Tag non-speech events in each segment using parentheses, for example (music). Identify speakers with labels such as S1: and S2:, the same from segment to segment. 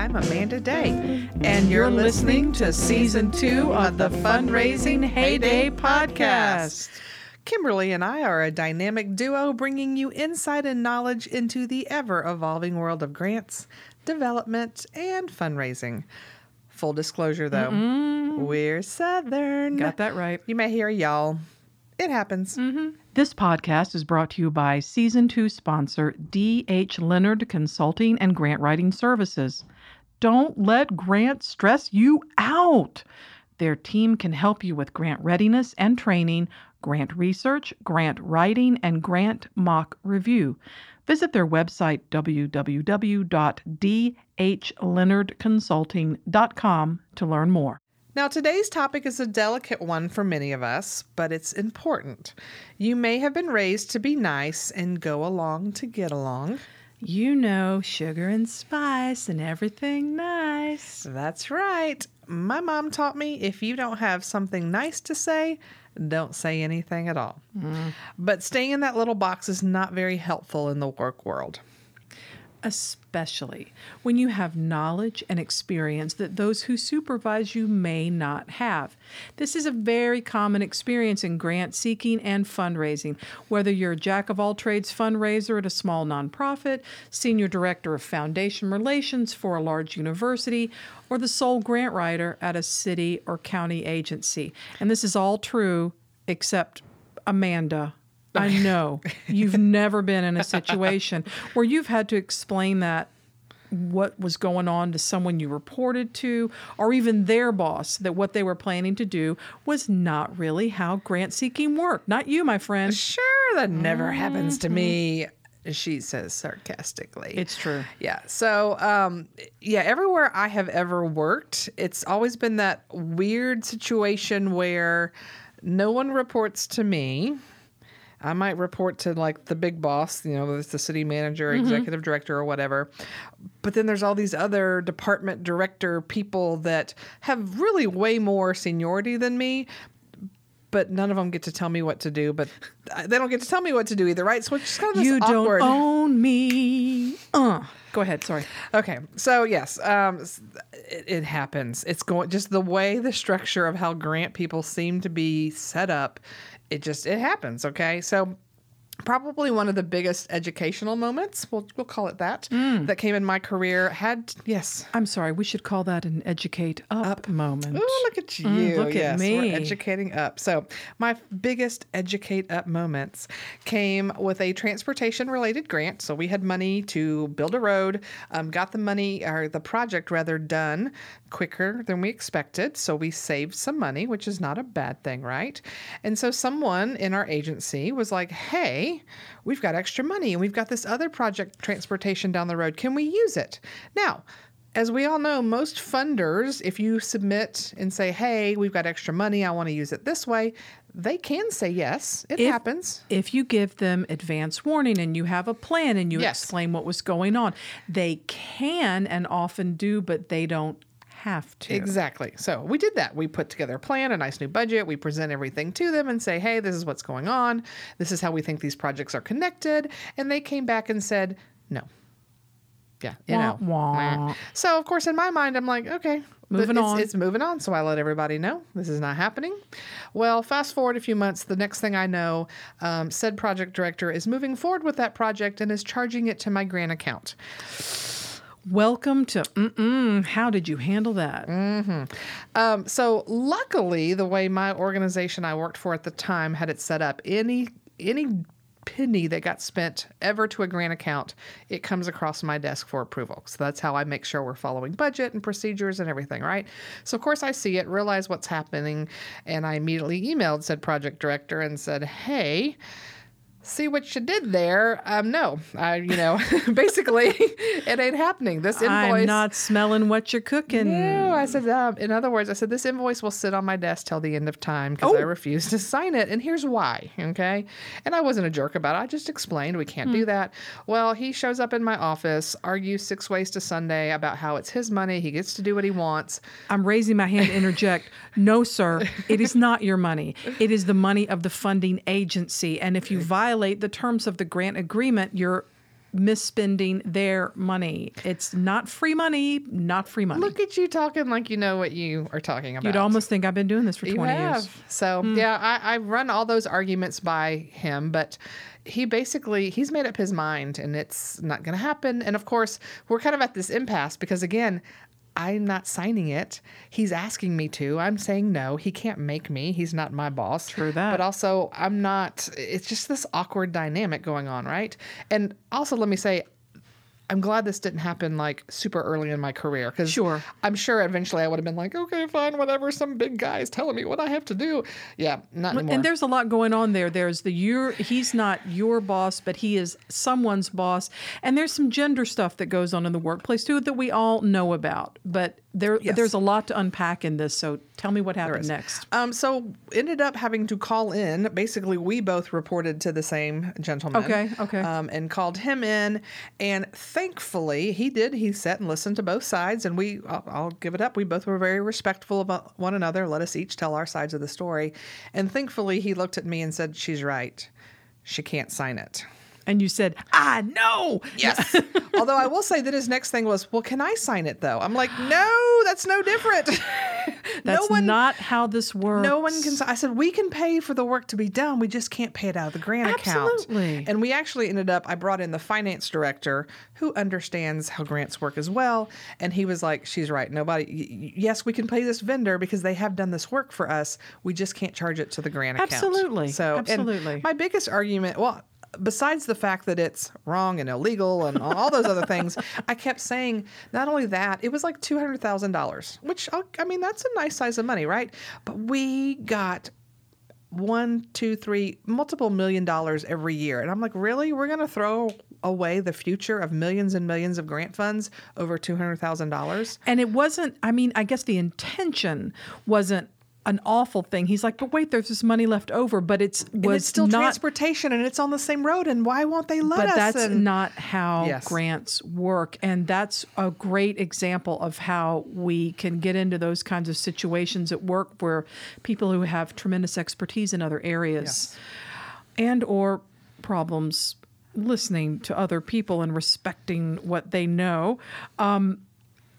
S1: I'm Amanda Day, and you're listening to season two of the Fundraising Heyday podcast. Kimberly and I are a dynamic duo bringing you insight and knowledge into the ever evolving world of grants, development, and fundraising. Full disclosure though, we're Southern.
S2: Got that right.
S1: You may hear y'all. It happens. Mm-hmm.
S2: This podcast is brought to you by Season 2 sponsor D.H. Leonard Consulting and Grant Writing Services. Don't let grants stress you out. Their team can help you with grant readiness and training, grant research, grant writing, and grant mock review. Visit their website www.dhleonardconsulting.com to learn more.
S1: Now, today's topic is a delicate one for many of us, but it's important. You may have been raised to be nice and go along to get along.
S2: You know, sugar and spice and everything nice.
S1: That's right. My mom taught me if you don't have something nice to say, don't say anything at all. Mm. But staying in that little box is not very helpful in the work world.
S2: Especially when you have knowledge and experience that those who supervise you may not have. This is a very common experience in grant seeking and fundraising. Whether you're a jack of all trades fundraiser at a small nonprofit, senior director of foundation relations for a large university, or the sole grant writer at a city or county agency. And this is all true except Amanda. I know you've (laughs) never been in a situation where you've had to explain that what was going on to someone you reported to or even their boss that what they were planning to do was not really how grant seeking worked. Not you, my friend.
S1: Sure, that never happens to me, she says sarcastically.
S2: It's true.
S1: Yeah. So, um, yeah, everywhere I have ever worked, it's always been that weird situation where no one reports to me. I might report to like the big boss, you know, whether it's the city manager, executive director, or whatever. But then there's all these other department director people that have really way more seniority than me. But none of them get to tell me what to do. But they don't get to tell me what to do either, right? So it's just kind of
S2: You
S1: awkward.
S2: don't own me. Uh. Go ahead. Sorry.
S1: Okay, so yes, um, it, it happens. It's going just the way the structure of how grant people seem to be set up. It just it happens. Okay, so probably one of the biggest educational moments we'll we'll call it that that came in my career had yes.
S2: I'm sorry. We should call that an educate up, moment.
S1: Oh, look at you!
S2: Mm, look at
S1: yes,
S2: me.
S1: We're educating up. So, my biggest educate up moments came with a transportation-related grant. So we had money to build a road. Um, got the money or the project rather done quicker than we expected. So we saved some money, which is not a bad thing, right? And so someone in our agency was like, "Hey, we've got extra money, and we've got this other project transportation down the road. Can we use it now?" As we all know, most funders, if you submit and say, hey, we've got extra money, I want to use it this way, they can say yes. It
S2: If-
S1: happens.
S2: If you give them advance warning and you have a plan and you
S1: Yes.
S2: explain what was going on, they can and often do, but they don't have to.
S1: Exactly. So we did that. We put together a plan, a nice new budget. We present everything to them and say, hey, this is what's going on. This is how we think these projects are connected. And they came back and said, no. Yeah, you
S2: Wah,
S1: know.
S2: wah.
S1: So of course, in my mind, I'm like, okay,
S2: Moving
S1: it's,
S2: on.
S1: It's moving on. So I let everybody know this is not happening. Well, fast forward a few months. The next thing I know, um, said project director is moving forward with that project and is charging it to my grant account.
S2: Welcome to mm-mm. How did you handle that?
S1: mm Um, so luckily, the way my organization I worked for at the time had it set up, any any penny that got spent ever to a grant account, it comes across my desk for approval. So that's how I make sure we're following budget and procedures and everything, right? So of course I see it, realize what's happening, and I immediately emailed said project director and said, "Hey." See what you did there? Um, no, I, you know, (laughs) basically, it ain't happening. This invoice.
S2: I'm not smelling what you're cooking.
S1: No, I said, um, in other words, I said, this invoice will sit on my desk till the end of time because I
S2: Oh.
S1: refuse to sign it. And here's why. Okay. And I wasn't a jerk about it. I just explained we can't do that. Well, he shows up in my office, argues six ways to Sunday about how it's his money. He gets to do what he wants.
S2: I'm raising my hand to interject. No, sir, it is not your money. It is the money of the funding agency. And if you violate (laughs) the terms of the grant agreement, you're misspending their money. It's not free money, not free money.
S1: Look at you talking like you know what you are talking about.
S2: You'd almost think I've been doing this for
S1: You
S2: 20
S1: have.
S2: years.
S1: So hmm. yeah, I, I run all those arguments by him, but he basically he's made up his mind, and it's not going to happen. And of course, we're kind of at this impasse because again. I'm not signing it. He's asking me to. I'm saying no. He can't make me. He's not my boss.
S2: True that.
S1: But also, I'm not. It's just this awkward dynamic going on, right? And also, let me say, I'm glad this didn't happen like super early in my career because
S2: Sure.
S1: I'm sure eventually I would have been like, okay, fine, whatever. Some big guy is telling me what I have to do. Yeah, not anymore.
S2: And there's a lot going on there. There's the your he's not your boss, but he is someone's boss. And there's some gender stuff that goes on in the workplace too that we all know about. But there
S1: Yes.
S2: there's a lot to unpack in this. So tell me what happened next.
S1: Um, so ended up having to call in. Basically, we both reported to the same gentleman.
S2: Okay, okay.
S1: Um, and called him in, and thankfully he did. He sat and listened to both sides, and we, I'll, I'll give it up. We both were very respectful of one another. Let us each tell our sides of the story, and thankfully he looked at me and said, "She's right. She can't sign it."
S2: And you said, I know.
S1: Yes. (laughs) Although I will say that his next thing was, well, can I sign it though? I'm like, no, that's no different. (laughs)
S2: That's
S1: no one,
S2: not how this works.
S1: no one can. I said we can pay for the work to be done. We just can't pay it out of the grant account.
S2: Absolutely.
S1: account. And we actually ended up. I brought in the finance director who understands how grants work as well, and he was like, she's right. Nobody. Yes, we can pay this vendor because they have done this work for us. We just can't charge it to the grant account.
S2: Absolutely.
S1: So
S2: Absolutely.
S1: my biggest argument, well, besides the fact that it's wrong and illegal and all those other things, (laughs) I kept saying not only that, it was like two hundred thousand dollars, which uh, I mean that's a nice size of money, right? But we got one, two, three, multiple million dollars every year, and I'm like, really? We're gonna throw away the future of millions and millions of grant funds over two hundred thousand dollars?
S2: And it wasn't, I mean, I guess the intention wasn't an awful thing. He's like, but wait, there's this money left over, but it's was
S1: And it's still
S2: not
S1: transportation, and it's on the same road, and why won't they let
S2: but
S1: us?
S2: But that's
S1: And-
S2: not how
S1: Yes.
S2: grants work and that's a great example of how we can get into those kinds of situations at work where people who have tremendous expertise in other areas
S1: Yes.
S2: and or problems listening to other people and respecting what they know um,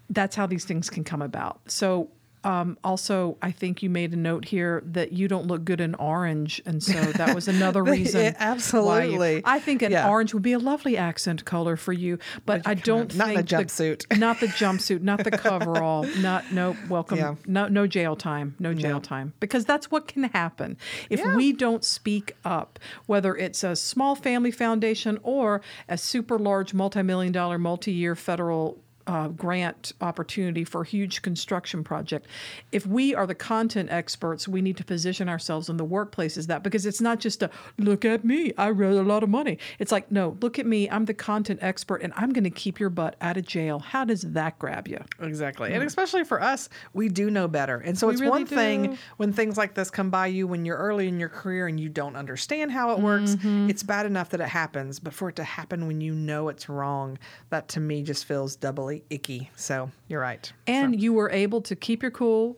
S2: that's how these things can come about so um, also, I think you made a note here that you don't look good in orange, and so that was another (laughs) reason.
S1: Yeah,
S2: why you-
S1: absolutely.
S2: I think an
S1: Yeah.
S2: orange would be a lovely accent color for you, but I don't
S1: not in
S2: think
S1: a jumpsuit. (laughs)
S2: not the jumpsuit, not the coverall, (laughs) not no welcome,
S1: Yeah.
S2: no no jail time, no jail time, because that's what can happen if we don't speak up. Whether it's a small family foundation or a super large, multi-million dollar, multi-year federal. Uh, grant opportunity for a huge construction project. If we are the content experts, we need to position ourselves in the workplace as that because it's not just a look at me, I raised a lot of money. It's like, no, look at me, I'm the content expert and I'm going to keep your butt out of jail. How does that grab you?
S1: Exactly. And especially for us, we do know better. And so
S2: We
S1: it's
S2: really
S1: one thing when things like this come by you when you're early in your career and you don't understand how it works.
S2: Mm-hmm.
S1: It's bad enough that it happens, but for it to happen when you know it's wrong, that to me just feels doubly icky. So you're right.
S2: And you were able to keep your cool,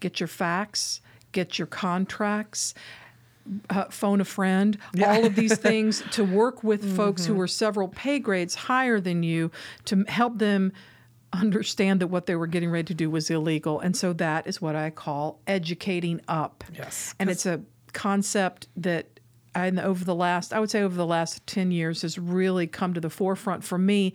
S2: get your facts, get your contracts, uh, phone a friend, all of these (laughs) things to work with folks who were several pay grades higher than you to help them understand that what they were getting ready to do was illegal. And so that is what I call educating up.
S1: Yes,
S2: And it's a concept that and over the last, I would say over the last 10 years has really come to the forefront for me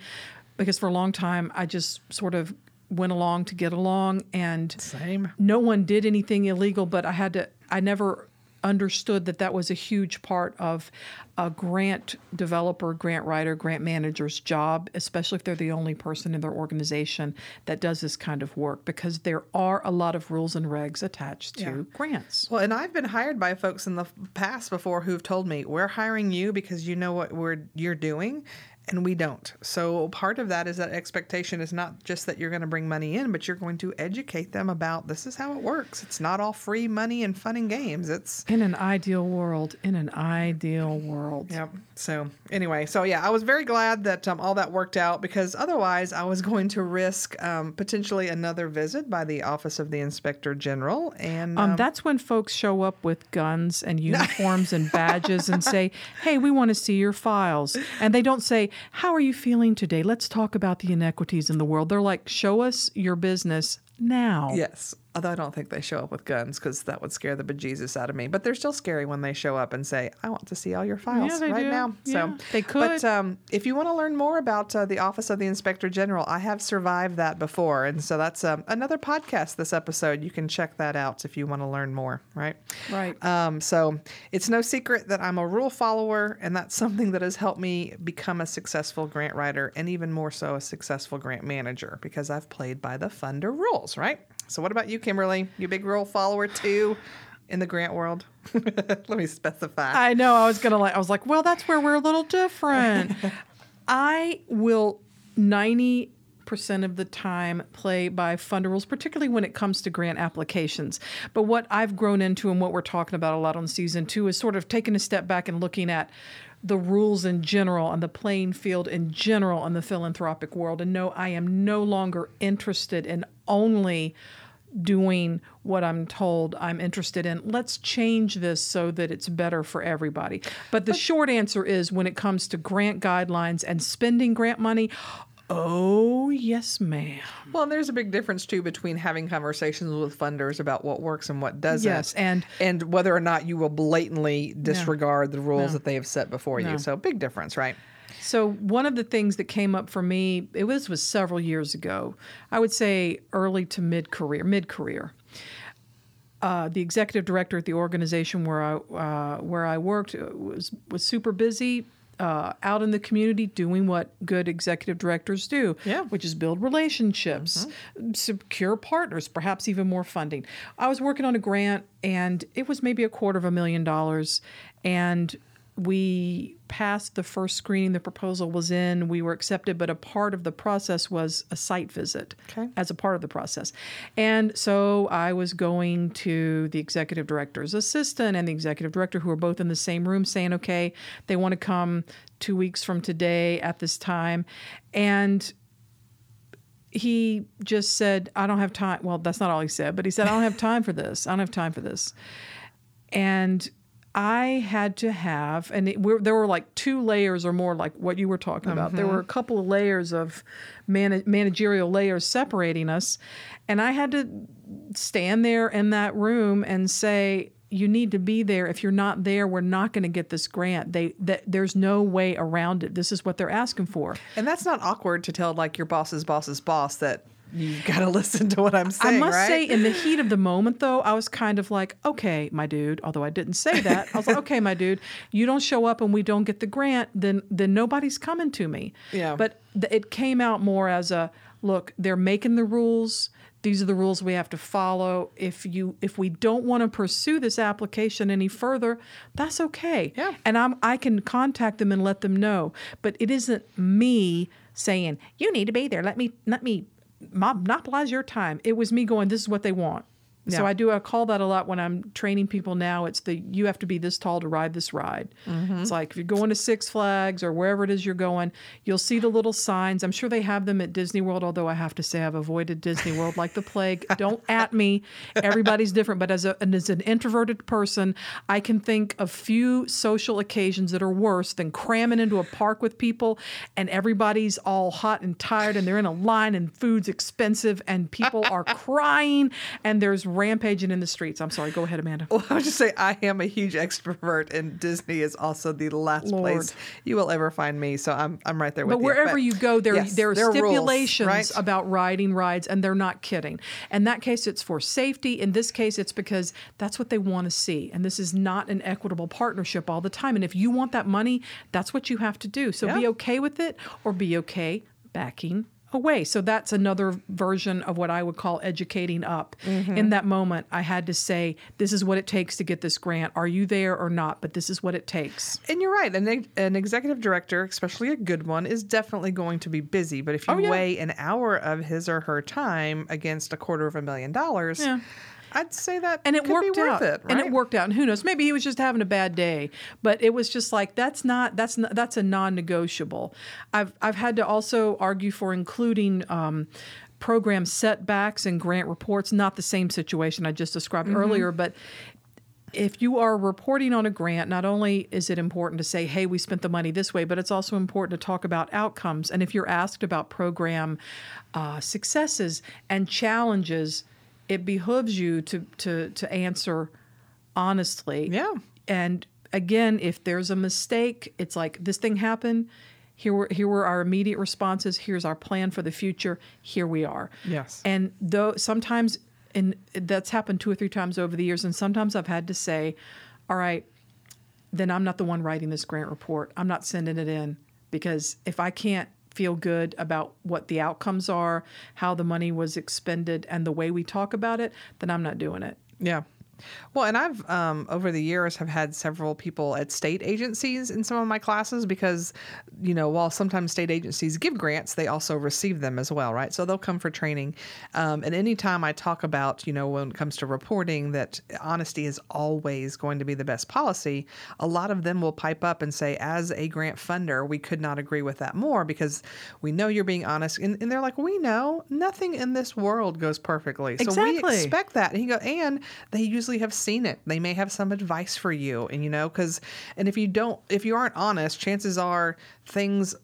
S2: because for a long time I just sort of went along to get along and
S1: Same.
S2: no one did anything illegal, but I had to, I never understood that that was a huge part of a grant developer, grant writer, grant manager's job, especially if they're the only person in their organization that does this kind of work, because there are a lot of rules and regs attached to
S1: Yeah.
S2: grants.
S1: Well, and I've been hired by folks in the past before who've told me, "We're hiring you because you know what we're you're doing." And we don't. So part of that is that expectation is not just that you're going to bring money in, but you're going to educate them about this is how it works. It's not all free money and fun and games. It's
S2: In an ideal world, in an ideal world.
S1: Yep. So anyway, so yeah, I was very glad that um, all that worked out because otherwise I was (laughs) going to risk um, potentially another visit by the Office of the Inspector General, and
S2: Um,
S1: um,
S2: that's when folks show up with guns and (laughs) uniforms and badges and say, "Hey, we want to see your files." And they don't say, How are you feeling today? Let's talk about the inequities in the world. They're like, Show us your business now.
S1: Yes. Although I don't think they show up with guns because that would scare the bejesus out of me. But they're still scary when they show up and say, I want to see all your files
S2: Yeah,
S1: right
S2: do.
S1: now.
S2: Yeah,
S1: so
S2: they
S1: But
S2: could.
S1: um, if you want to learn more about uh, the Office of the Inspector General, I have survived that before. And so that's um, another podcast this episode. You can check that out if you want to learn more, right?
S2: Right.
S1: Um, so it's no secret that I'm a rule follower, and that's (laughs) something that has helped me become a successful grant writer and even more so a successful grant manager because I've played by the funder rules, right? So, what about you, Kimberly? You big rule follower too in the grant world? (laughs) Let me specify.
S2: I know. I was gonna like. I was like, well, that's where we're a little different. (laughs) I will ninety percent of the time play by funder rules, particularly when it comes to grant applications. But what I've grown into and what we're talking about a lot on season two is sort of taking a step back and looking at the rules in general and the playing field in general in the philanthropic world. And no, I am no longer interested in only doing what I'm told I'm interested in. Let's change this so that it's better for everybody. But the short answer is when it comes to grant guidelines and spending grant money, oh, yes, ma'am.
S1: well, and there's a big difference too between having conversations with funders about what works and what doesn't.
S2: Yes, and-
S1: and whether or not you will blatantly disregard the rules that they have set before
S2: No.
S1: you. So, big difference, right?
S2: So one of the things that came up for me, it was was several years ago. I would say early to mid career, mid career. Uh, the executive director at the organization where I uh, where I worked uh, was was super busy. Uh, out in the community doing what good executive directors do,
S1: Yeah.
S2: which is build relationships, secure partners, perhaps even more funding. I was working on a grant and it was maybe a quarter of a million dollars. And we passed the first screening, the proposal was in, we were accepted, but a part of the process was a site visit
S1: Okay.
S2: as a part of the process. And so I was going to the executive director's assistant and the executive director, who were both in the same room, saying, okay, they want to come two weeks from today at this time. And he just said, I don't have time. Well, that's not all he said, but he said, I don't have time for this. I don't have time for this. And I had to have, and it, we're, there were like two layers or more, like what you were talking about. There were a mm-hmm. couple of layers of man, managerial layers separating us. And I had to stand there in that room and say, you need to be there. If you're not there, we're not going to get this grant. They that there's no way around it. This is what they're asking for.
S1: And that's not awkward to tell like your boss's boss's boss that you got to (laughs) listen to what I'm saying.
S2: I must
S1: right?
S2: say, in the heat of the moment, though, I was kind of like, okay, my dude. Although I didn't say that, I was like, okay, my dude, you don't show up and we don't get the grant, then then nobody's coming to me.
S1: Yeah.
S2: But th- it came out more as a look. They're making the rules. These are the rules we have to follow. If you if we don't want to pursue this application any further, that's okay.
S1: Yeah.
S2: And I'm I can contact them and let them know. But it isn't me saying you need to be there. Let me let me monopolize your time. It was me going, this is what they want. So I do I call that a lot when I'm training people now. It's the you have to be this tall to ride this ride. Mm-hmm. It's like if you're going to Six Flags or wherever it is you're going, you'll see the little signs. I'm sure they have them at Disney World, although I have to say I've avoided Disney World like the plague. (laughs) Don't at me. Everybody's different, but as a and as an introverted person, I can think of few social occasions that are worse than cramming into a park with people and everybody's all hot and tired and they're in a line and food's expensive and people are (laughs) crying and there's rampaging in the streets. I'm sorry, go ahead, Amanda.
S1: Well, (laughs) I would just say I am a huge extrovert, and Disney is also the last
S2: Lord.
S1: place you will ever find me. So I'm I'm right there with you.
S2: But
S1: you.
S2: wherever you go, there
S1: yes,
S2: there are
S1: there rules,
S2: stipulations
S1: right?
S2: about riding rides, and they're not kidding. In that case, it's for safety. In this case, it's because that's what they want to see, and this is not an equitable partnership all the time. And if you want that money, that's what you have to do. So be okay with it, or be okay backing away. So that's another version of what I would call educating up.
S1: Mm-hmm.
S2: In that moment, I had to say, "This is what it takes to get this grant. Are you there or not? But this is what it takes."
S1: And you're right. An, an executive director, especially a good one, is definitely going to be busy. But if you
S2: Oh, yeah.
S1: weigh an hour of his or her time against a quarter of a million dollars,
S2: Yeah.
S1: I'd say that
S2: and it worked
S1: be worth
S2: out
S1: it.
S2: and it worked out and who knows maybe he was just having a bad day but it was just like that's not that's not, that's a non-negotiable i've i've had to also argue for including um, program setbacks and grant reports not the same situation i just described
S1: Mm-hmm.
S2: earlier but if you are reporting on a grant, not only is it important to say, hey, we spent the money this way, but it's also important to talk about outcomes. And if you're asked about program uh, successes and challenges, it behooves you to, to, to answer honestly.
S1: Yeah.
S2: And again, if there's a mistake, it's like this thing happened. Here were here were our immediate responses. Here's our plan for the future. Here we are.
S1: Yes.
S2: And though sometimes, and that's happened two or three times over the years, and sometimes I've had to say, "All right, then I'm not the one writing this grant report. I'm not sending it in because if I can't feel good about what the outcomes are, how the money was expended, and the way we talk about it, then I'm not doing it."
S1: Yeah. Well, and I've um, over the years have had several people at state agencies in some of my classes because, you know, while sometimes state agencies give grants, they also receive them as well, right? So they'll come for training. Um, and anytime I talk about, you know, when it comes to reporting that honesty is always going to be the best policy, a lot of them will pipe up and say, as a grant funder, we could not agree with that more because we know you're being honest. And, and they're like, we know nothing in this world goes perfectly. So we expect that. And he go, and they usually have seen it. They may have some advice for you, and you know, because and if you don't, if you aren't honest, chances are things.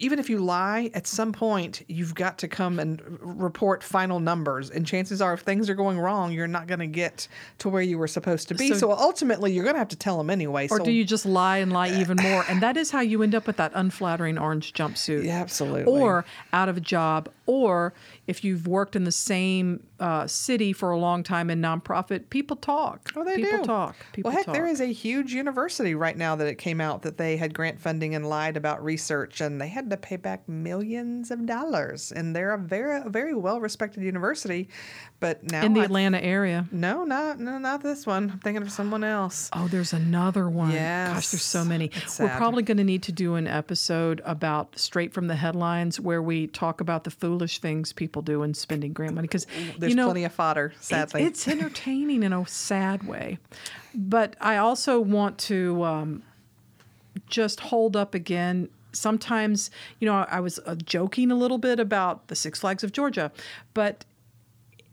S1: Even if you lie, at some point you've got to come and report final numbers, and chances are, if things are going wrong, you're not going to get to where you were supposed to be. So,
S2: So-
S1: ultimately, you're going to have to tell them anyway.
S2: Or
S1: so,
S2: do you just lie and lie even more? And that is how you end up with that unflattering orange jumpsuit.
S1: Yeah, absolutely.
S2: Or out of a job. Or if you've worked in the same uh, city for a long time in nonprofit, people talk.
S1: Oh, they
S2: people
S1: do.
S2: talk. People talk.
S1: well, heck,
S2: talk.
S1: there is a huge university right now that it came out that they had grant funding and lied about research, and they had to pay back millions of dollars. And they're a very, very well respected university, but now
S2: in the
S1: I-
S2: Atlanta area.
S1: no, not no, not this one. I'm thinking of someone else.
S2: Oh, there's another one. Yes. Gosh, there's so many. We're probably going to need to do an episode about straight from the headlines where we talk about the foolish things people do in spending grant money because
S1: There's
S2: you know
S1: plenty of fodder.
S2: it's-
S1: Sadly,
S2: it's, entertaining in a sad way. But I also want to um, just hold up again. Sometimes, you know, I was uh, joking a little bit about the Six Flags of Georgia, but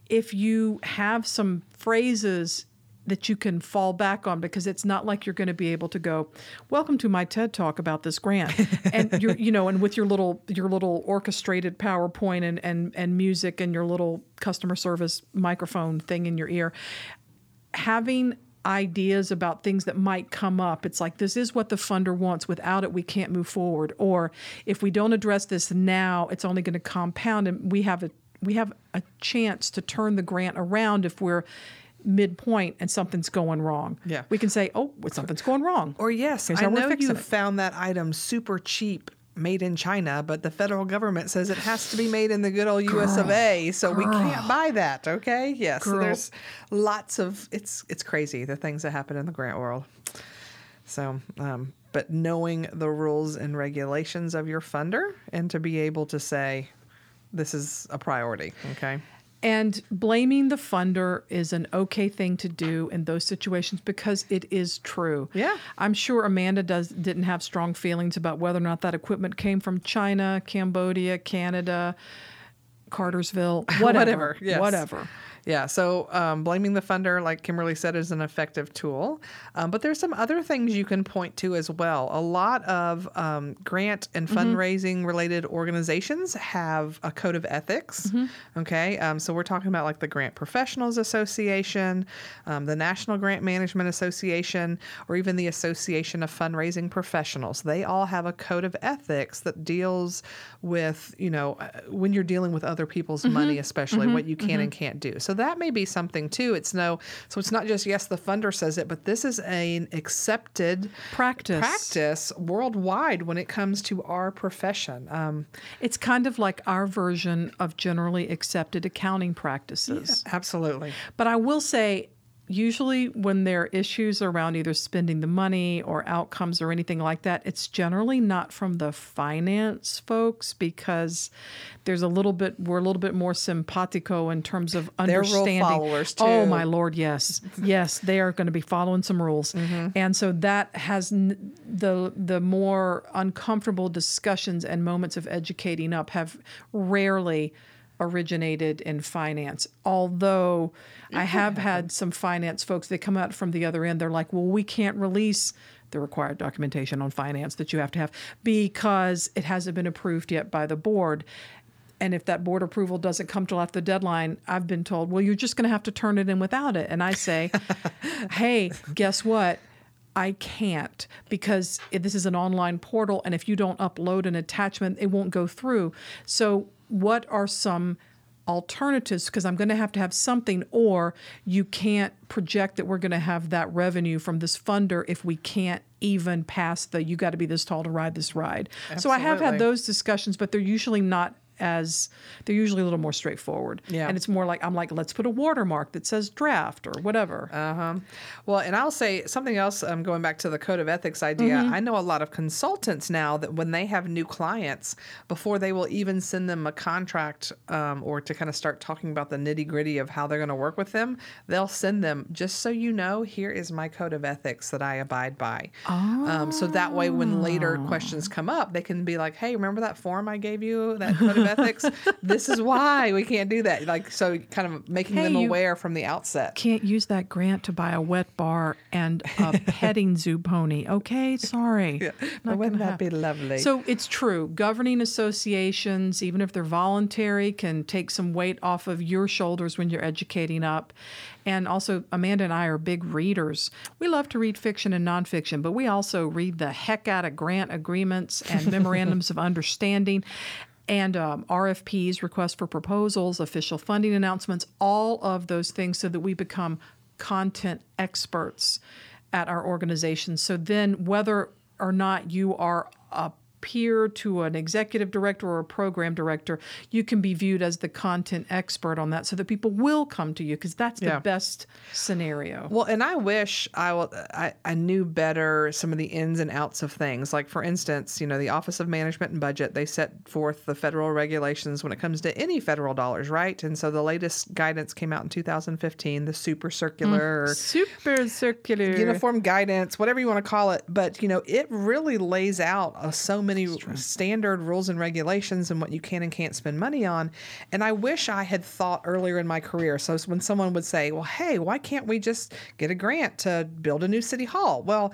S2: if you have some phrases that you can fall back on because it's not like you're going to be able to go welcome to my ted talk about this grant (laughs) and you're you know and with your little your little orchestrated powerpoint and and and music and your little customer service microphone thing in your ear having ideas about things that might come up. It's like this is what the funder wants. Without it, we can't move forward. Or if we don't address this now, it's only going to compound, and we have a we have a chance to turn the grant around if we're midpoint and something's going wrong.
S1: Yeah.
S2: we can say, "Oh, something's going wrong."
S1: Or yes,
S2: Here's
S1: I know you
S2: it.
S1: found that item super cheap made in China, but the federal government says it has to be made in the good old US of A, so we can't buy that, okay? Yes. So there's lots of it's it's crazy the things that happen in the grant world. So, um, but knowing the rules and regulations of your funder and to be able to say this is a priority, okay?
S2: And blaming the funder is an okay thing to do in those situations because it is true.
S1: Yeah.
S2: I'm sure Amanda does didn't have strong feelings about whether or not that equipment came from China, Cambodia, Canada, Cartersville, (laughs) whatever.
S1: Whatever, yes.
S2: Whatever.
S1: Yeah, so um, blaming the funder, like Kimberly said, is an effective tool. Um, but there's some other things you can point to as well. A lot of um, grant and fundraising related organizations have a code of ethics. Okay, um, so we're talking about like the Grant Professionals Association, um, the National Grant Management Association, or even the Association of Fundraising Professionals. They all have a code of ethics that deals with, you know, uh, when you're dealing with other people's money, especially what you can and can't do. So that may be something too. It's no, so it's not just yes, the funder says it, but this is an accepted
S2: Practice.
S1: practice worldwide when it comes to our profession. Um,
S2: It's kind of like our version of generally accepted accounting practices.
S1: absolutely.
S2: But I will say, usually when there are issues around either spending the money or outcomes or anything like that, it's generally not from the finance folks because there's a little bit we're a little bit more simpatico in terms of understanding.
S1: followers,
S2: Oh my lord, yes, yes, they are going to be following some rules,
S1: Mm-hmm.
S2: and so that has n- the the more uncomfortable discussions and moments of educating up have rarely originated in finance. Although I have had some finance folks that come out from the other end, they're like, well, we can't release the required documentation on finance that you have to have because it hasn't been approved yet by the board. And if that board approval doesn't come till after the deadline, I've been told, well, you're just going to have to turn it in without it. And I say, (laughs) hey, guess what? I can't because this is an online portal, and if you don't upload an attachment, it won't go through. So, what are some alternatives? Because I'm going to have to have something, or you can't project that we're going to have that revenue from this funder if we can't even pass the you got to be this tall to ride this ride. So, I have had those discussions, but they're usually not as they're usually a little more straightforward.
S1: Yeah.
S2: And it's more like I'm like, let's put a watermark that says draft or whatever.
S1: Uh-huh. Well, and I'll say something else. Um, going back to the code of ethics idea, I know a lot of consultants now that when they have new clients, before they will even send them a contract um, or to kind of start talking about the nitty gritty of how they're going to work with them, they'll send them just so you know, here is my code of ethics that I abide by. Um, so that way, when later questions come up, they can be like, hey, remember that form I gave you, that code of ethics? This is why we can't do that. Like, so kind of making
S2: Hey,
S1: them aware from the outset.
S2: can't use that grant to buy a wet bar and a (laughs) petting zoo pony. Okay, sorry.
S1: Yeah,
S2: Not
S1: wouldn't that be lovely?
S2: So it's true. Governing associations, even if they're voluntary, can take some weight off of your shoulders when you're educating up. And also, Amanda and I are big readers. We love to read fiction and nonfiction, but we also read the heck out of grant agreements and (laughs) memorandums of understanding and um, RFPs, requests for proposals, official funding announcements, all of those things so that we become content experts at our organization. So then, whether or not you are a peer to an executive director or a program director, you can be viewed as the content expert on that so that people will come to you because that's the
S1: Yeah.
S2: best scenario.
S1: Well, and I wish I, will, I I knew better some of the ins and outs of things. Like for instance, you know, the Office of Management and Budget they set forth the federal regulations when it comes to any federal dollars, right? And so the latest guidance came out in 2015, the Super Circular. or
S2: Super circular.
S1: Uniform guidance, whatever you want to call it, but you know it really lays out uh, so many standard rules and regulations and what you can and can't spend money on. And I wish I had thought earlier in my career. So when someone would say, "Well, hey, why can't we just get a grant to build a new city hall?" Well,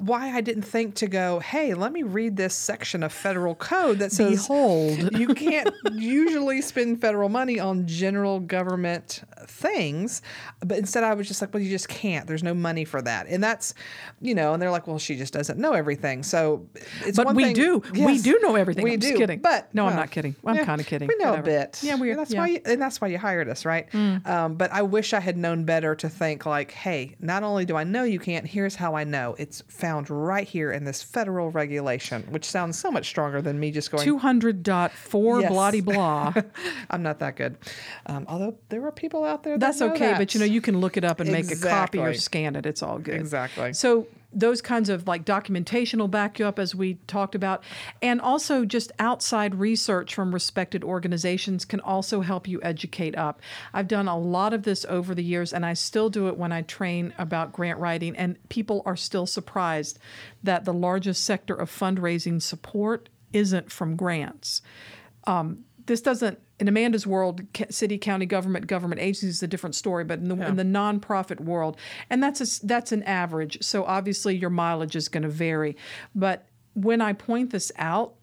S1: why I didn't think to go, hey, let me read this section of federal code that says
S2: Behold.
S1: you can't usually spend federal money on general government things. But instead, I was just like, well, you just can't. There's no money for that. And that's, you know, and they're like, well, she just doesn't know everything. So it's
S2: But
S1: one
S2: we
S1: thing-
S2: do. We do know everything.
S1: We
S2: I'm
S1: do.
S2: just kidding.
S1: But
S2: No, I'm not kidding. I'm
S1: yeah,
S2: kinda kidding.
S1: We know
S2: Whatever.
S1: a bit.
S2: Yeah, we-
S1: And that's
S2: yeah. Mm.
S1: why. You, and that's why you hired us, right? Um, but I wish I had known better to think like, hey, not only do I know you can't, here's how I know. It's found right here in this federal regulation, which sounds so much stronger than me just going.
S2: 200.4
S1: Yes.
S2: blah de blah. (laughs)
S1: I'm not that good. Um, although there are people out there that
S2: That's okay, but you know, you can look it up and make a copy or scan it. It's all good.
S1: Exactly.
S2: So those kinds of like documentation will back you up as we talked about. And also just outside research from respected organizations can also help you educate up. I've done a lot of this over the years and I still do it when I train about grant writing and people are still surprised that the largest sector of fundraising support isn't from grants um, this doesn't in amanda's world city county government government agencies is a different story but in the, in the nonprofit world and that's a, that's an average. So obviously your mileage is going to vary. But when i point this out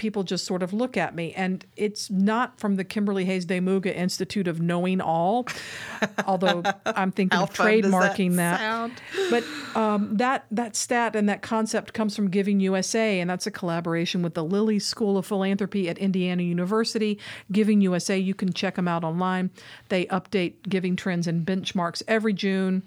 S2: people just sort of look at me and it's not from the kimberly hays de muga institute of knowing all (laughs) although i'm thinking of
S1: does that
S2: trademarking that, but um, that that stat and that concept comes from Giving USA, and that's a collaboration with the Lilly School of Philanthropy at Indiana University. Giving USA, you can check them out online. They update giving trends and benchmarks every June.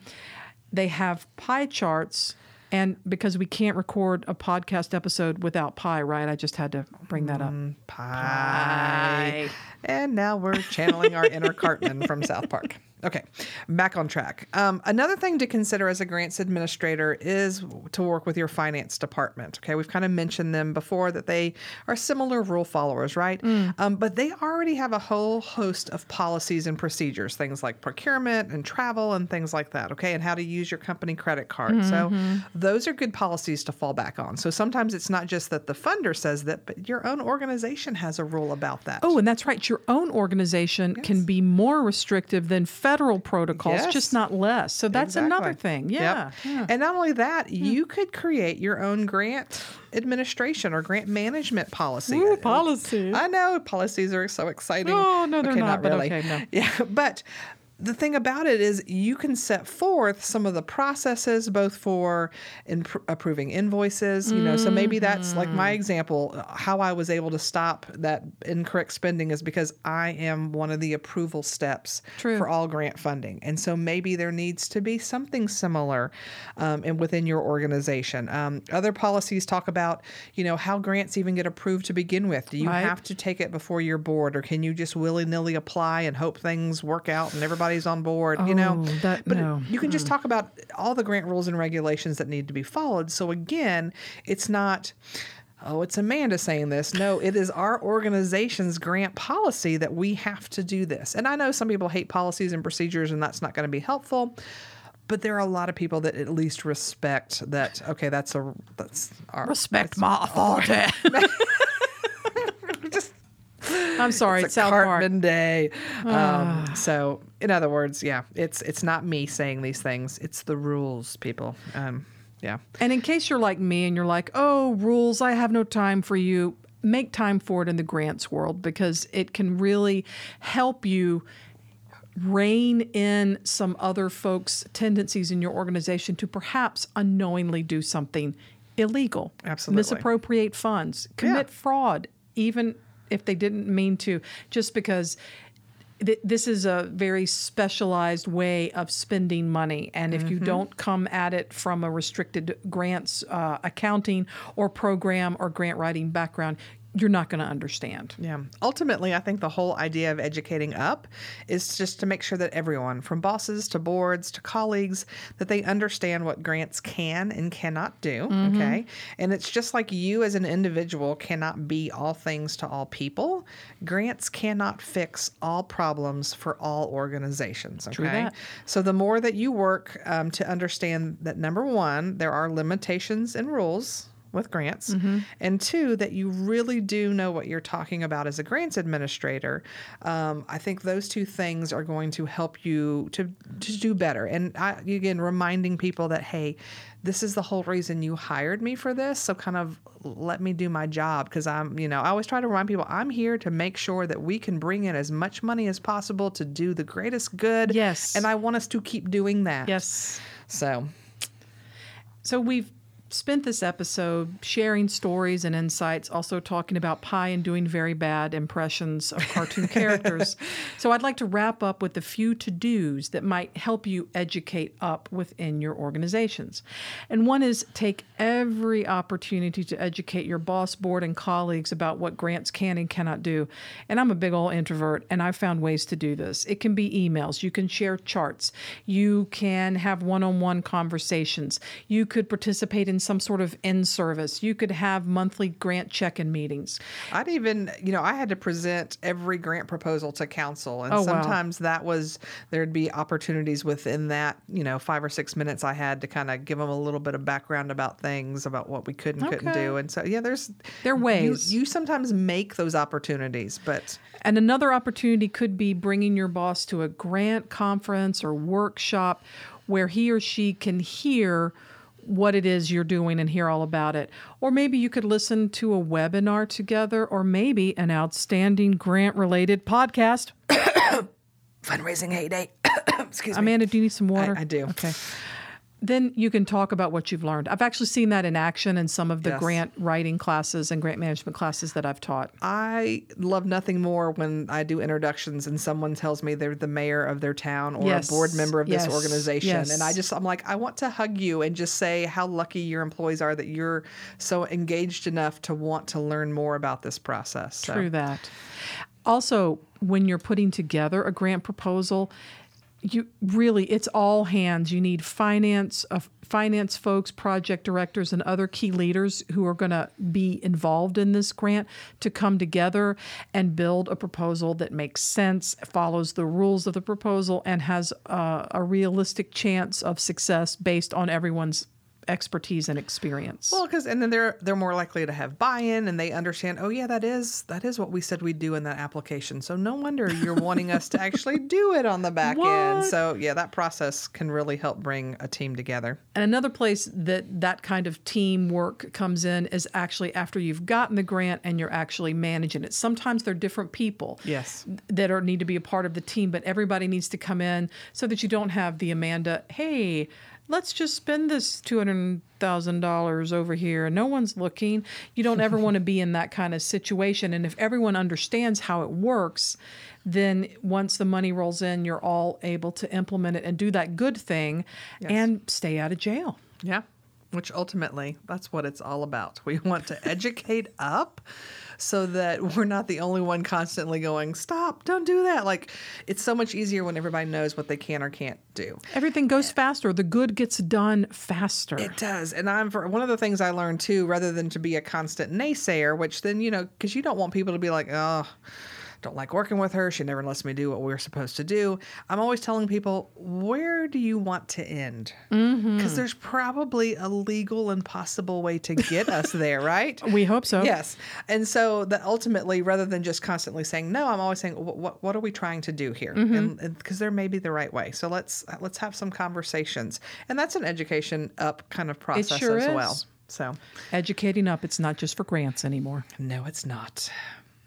S2: They have pie charts. And because we can't record a podcast episode without pie, right? I just had to bring that up.
S1: Mm, pie. And now we're channeling our inner Cartman from South Park. Okay, back on track. Um, another thing to consider as a grants administrator is to work with your finance department. Okay, we've kind of mentioned them before that they are similar rule followers, right? Um, but they already have a whole host of policies and procedures, things like procurement and travel and things like that. Okay, and how to use your company credit card. So those are good policies to fall back on. So sometimes it's not just that the funder says that, but your own organization has a rule about that.
S2: Oh, and that's right. Your own organization can be more restrictive than federal protocols,
S1: Yes.
S2: just not less. So that's another
S1: Exactly.
S2: thing.
S1: Yep.
S2: Yeah. yeah.
S1: And not only that, you could create your own grant administration or grant management policy.
S2: Ooh, policy.
S1: I know policies are so exciting.
S2: Oh, no, they're not, but okay, no. (laughs)
S1: Yeah, but the thing about it is you can set forth some of the processes both for approving invoices you know so maybe that's like my
S2: Mm-hmm.
S1: example how i was able to stop that incorrect spending is because i am one of the approval steps
S2: True.
S1: for all grant funding and so maybe there needs to be something similar um, and within your organization um, other policies talk about you know how grants even get approved to begin with do you
S2: Right.
S1: have to take it before your board or can you just willy-nilly apply and hope things work out and everybody's on board you know
S2: Oh, that-
S1: but
S2: no.
S1: you can just mm. talk about all the grant rules and regulations that need to be followed so again it's not Oh, it's Amanda saying this. No, it is our organization's grant policy that we have to do this. And I know some people hate policies and procedures, and that's not going to be helpful. But there are a lot of people that at least respect that. Okay, that's a that's our
S2: Respect my authority. (laughs) I'm sorry,
S1: it's
S2: South Park.
S1: Cartman Day.
S2: Ah. (sighs)
S1: Um, so, in other words, yeah, it's it's not me saying these things. It's the rules, people. Um, yeah,
S2: And in case you're like me and you're like, oh, rules, I have no time for you, make time for it in the grants world because it can really help you rein in some other folks' tendencies in your organization to perhaps unknowingly do something illegal,
S1: Absolutely.
S2: misappropriate funds, commit
S1: Yeah.
S2: fraud, even if they didn't mean to, just because th- this is a very specialized way of spending money. And if you
S1: Mm-hmm.
S2: don't come at it from a restricted grants uh, accounting or program or grant writing background, you're not going to understand.
S1: Yeah. Ultimately, I think the whole idea of educating up is just to make sure that everyone, from bosses to boards to colleagues, that they understand what grants can and cannot do. Okay. And it's just like you as an individual cannot be all things to all people, grants cannot fix all problems for all organizations. Okay.
S2: True that.
S1: So the more that you work um, to understand that number one, there are limitations and rules with grants,
S2: Mm-hmm.
S1: and two, that you really do know what you're talking about as a grants administrator. Um, I think those two things are going to help you to to do better. And I, again, reminding people that hey, this is the whole reason you hired me for this. So kind of let me do my job because I'm, you know, I always try to remind people I'm here to make sure that we can bring in as much money as possible to do the greatest good.
S2: Yes.
S1: and I want us to keep doing that.
S2: Yes.
S1: So
S2: So we've spent this episode sharing stories and insights, also talking about pie and doing very bad impressions of cartoon (laughs) characters. So I'd like to wrap up with a few to dos that might help you educate up within your organizations. And one is take every opportunity to educate your boss, board, and colleagues about what grants can and cannot do. And I'm a big old introvert, and I've found ways to do this. It can be emails, you can share charts, you can have one on one conversations, you could participate in some sort of in service, you could have monthly grant check in meetings.
S1: I'd even, you know, I had to present every grant proposal to council. And
S2: Oh, wow.
S1: sometimes that was, there'd be opportunities within that, you know, five or six minutes I had to kind of give them a little bit of background about things, about what we could and couldn't do. And so, yeah, there's,
S2: There are
S1: you-
S2: ways.
S1: You, sometimes make those opportunities, but
S2: And another opportunity could be bringing your boss to a grant conference or workshop where he or she can hear what it is you're doing and hear all about it. Or maybe you could listen to a webinar together, or maybe an outstanding grant related podcast. (coughs)
S1: fundraising heyday. (coughs) Excuse me.
S2: Amanda, do you need some water?
S1: I do.
S2: Okay. Then you can talk about what you've learned. I've actually seen that in action in some of the
S1: Yes.
S2: grant writing classes and grant management classes that I've taught.
S1: I love nothing more when I do introductions and someone tells me they're the mayor of their town or
S2: Yes,
S1: a board member of
S2: yes,
S1: this organization. And I just, I'm like, I want to hug you and just say how lucky your employees are that you're so engaged enough to want to learn more about this process. So,
S2: True that. Also, when you're putting together a grant proposal, you really it's all hands. You need finance uh, finance folks project directors and other key leaders who are going to be involved in this grant to come together and build a proposal that makes sense follows the rules of the proposal and has uh, a realistic chance of success based on everyone's expertise and experience.
S1: Well, because and then they're they're more likely to have buy-in and they understand. Oh yeah, that is that is what we said we'd do in that application. So no wonder you're wanting us to actually do it on the back end. So yeah, that process can really help bring a team together.
S2: And another place that that kind of teamwork comes in is actually after you've gotten the grant and you're actually managing it. Sometimes they're different people
S1: Yes.
S2: that are need to be a part of the team, but everybody needs to come in so that you don't have the Amanda, hey, let's just spend this two hundred thousand dollars over here and no one's looking. You don't ever (laughs) want to be in that kind of situation. And if everyone understands how it works, then once the money rolls in, you're all able to implement it and do that good thing and stay out of jail.
S1: Yeah. Which ultimately, that's what it's all about. We want to educate up so that (laughs) we're not the only one constantly going, stop, don't do that. Like, it's so much easier when everybody knows what they can or can't do.
S2: Everything goes faster. The good gets done faster.
S1: It does. And I'm for one of the things I learned too, rather than to be a constant naysayer, which then, you know, because you don't want people to be like, oh, don't like working with her. She never lets me do what we're supposed to do. I'm always telling people, where do you want to end? Mm-hmm. Because there's probably a legal and possible way to get us there, (laughs) right?
S2: we hope so.
S1: Yes. And so that ultimately, rather than just constantly saying no, I'm always saying, what, what, what are we trying to do here? Mm-hmm. And because there may be the right way. So let's let's have some conversations. And that's an education up kind of process
S2: sure
S1: as
S2: is.
S1: well. So
S2: Educating up, it's not just for grants anymore.
S1: no, it's not.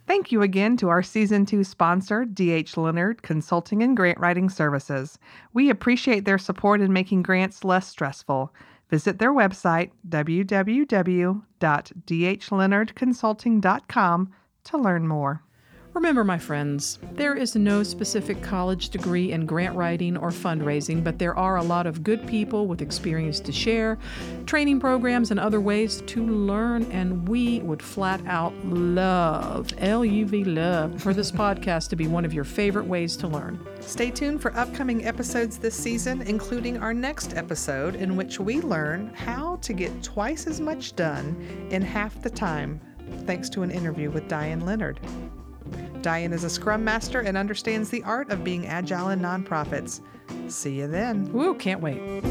S1: Thank you again to our season two sponsor, DH Leonard Consulting and Grant Writing Services. We appreciate their support in making grants less stressful. Visit their website, www.dhleonardconsulting.com, to learn more.
S2: Remember, my friends, there is no specific college degree in grant writing or fundraising, but there are a lot of good people with experience to share, training programs, and other ways to learn. And we would flat out love, L U V love, for this (laughs) podcast to be one of your favorite ways to learn.
S1: Stay tuned for upcoming episodes this season, including our next episode, in which we learn how to get twice as much done in half the time, thanks to an interview with Diane Leonard. Diane is a scrum master and understands the art of being agile in nonprofits. See you then.
S2: Woo, can't wait.